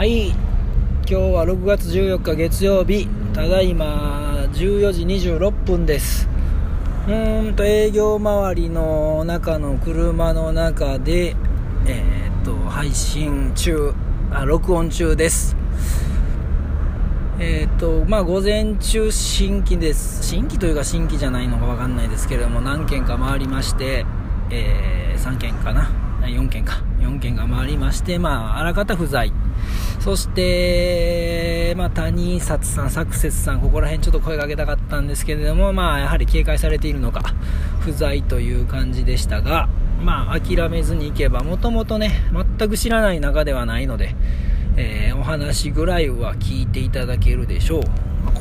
はい。今日は6月14日月曜日。ただいま14時26分です。うーんと営業周りの中の車の中でえー、っと配信中。あ録音中です。えー、っとまあ午前中新規です。新規というか新規じゃないのか分かんないですけれども何件か回りまして。えー、3件かな。4件か。4件が回りましてまああらかた不在。そして、まあ、谷札さん、サクセスさん、ここら辺ちょっと声かけたかったんですけれども、まあ、やはり警戒されているのか、不在という感じでしたが、まあ、諦めずにいけば、もともとね、全く知らない中ではないので、えー、お話ぐらいは聞いていただけるでしょう。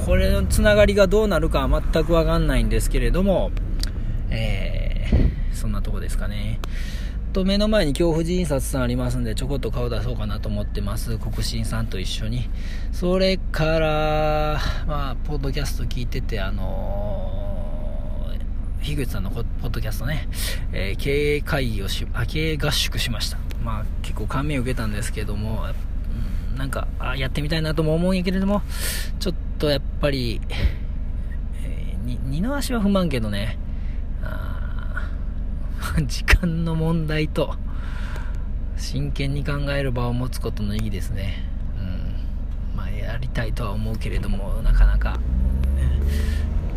これのつながりがどうなるかは全くわかんないんですけれども、えー、そんなとこですかね。と目の前に恐怖人印刷さんありますんでちょこっと顔出そうかなと思ってます。国新さんと一緒に。それからまあポッドキャスト聞いててあのー、樋口さんのポッドキャストね、えー、経営会議をしあ経営合宿しました。まあ結構感銘を受けたんですけども、うん、なんかあやってみたいなとも思うんやけれどもちょっとやっぱり、えー、二の足は踏まんけどね。時間の問題と真剣に考える場を持つことの意義ですね、うん。まあ、やりたいとは思うけれどもなかなか、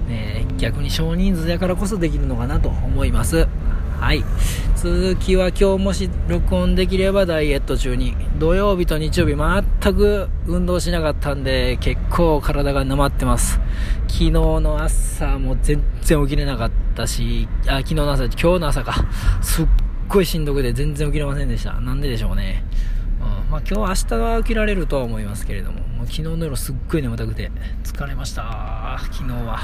ね、逆に少人数やからこそできるのかなと思います。はい。続きは今日もし録音できればダイエット中に。土曜日と日曜日全く運動しなかったんで結構体がなまってます。昨日の朝も全然起きれなかったしあ昨日の朝今日の朝か。すっごいしんどくて全然起きれませんでした。なんででしょうね。うん。まあ、今日明日は起きられるとは思いますけれども。もう昨日の夜すっごい眠たくて疲れました。昨日は。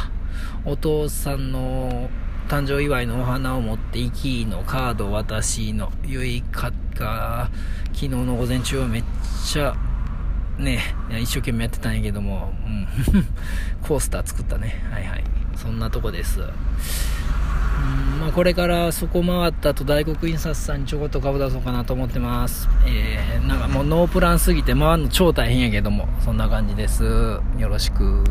お父さんの誕生祝いのお花を持っていきのカード私のゆいか。が昨日の午前中はめっちゃね一生懸命やってたんやけども、うん、コースター作ったね。はいはい。そんなとこです。うんまあ、これからそこ回った後大黒印刷さんにちょこっと顔出そうかなと思ってます、えー、なんかもうノープランすぎて回るの超大変やけども。そんな感じです。よろしく。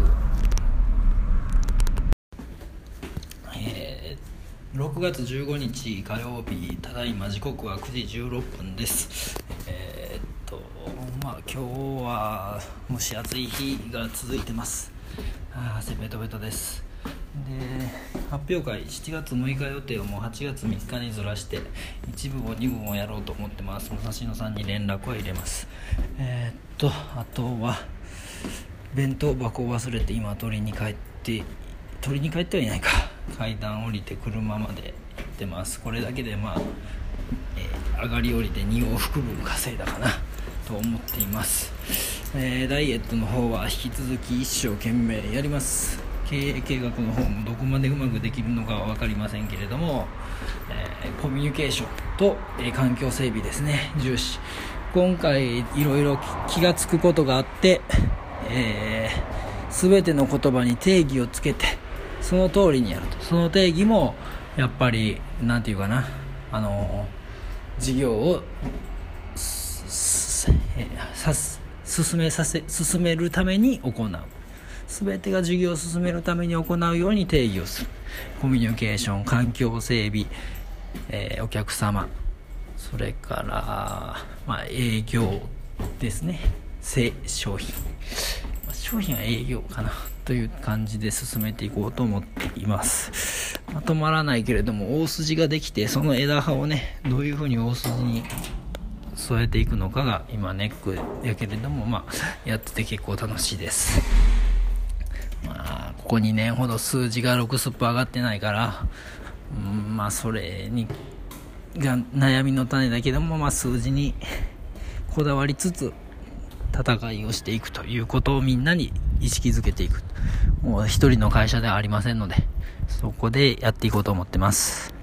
6月15日火曜日ただいま時刻は9時16分です。えー、っとまあ今日は蒸し暑い日が続いてます。あ汗ベトベトです。で発表会7月6日予定をもう8月3日にずらして1部も2部もやろうと思ってます。武蔵野さんに連絡は入れます。えー、っとあとは弁当箱を忘れて今取りに帰って取りに帰ってはいないか。階段降りて車まで行ってます。これだけでまあ、えー、上がり降りて2往復分稼いだかなと思っています、えー、ダイエットの方は引き続き一生懸命やります。経営計画の方もどこまでうまくできるのかは分かりませんけれども、えー、コミュニケーションと、えー、環境整備ですね。重視。今回いろいろ気が付くことがあって、えー、全ての言葉に定義をつけてその通りにやると。その定義もやっぱり何て言うかな。あの事業を進めさせ進めるために行う。全てが事業を進めるために行うように定義をする。コミュニケーション環境整備、えー、お客様それから、まあ、営業ですね。商品商品は営業かなという感じで進めていこうと思っています。まとまらないけれども、大筋ができて、その枝葉をね、どういう風に大筋に添えていくのかが今ネックやけれども、まあ、やってて結構楽しいです。まあ、ここ2年ほど数字が6スップ上がってないから、うん、まあ、それに、が悩みの種だけども、まあ、数字にこだわりつつ、戦いをしていくということをみんなに意識づけていく。もう一人の会社ではありませんので、そこでやっていこうと思ってます。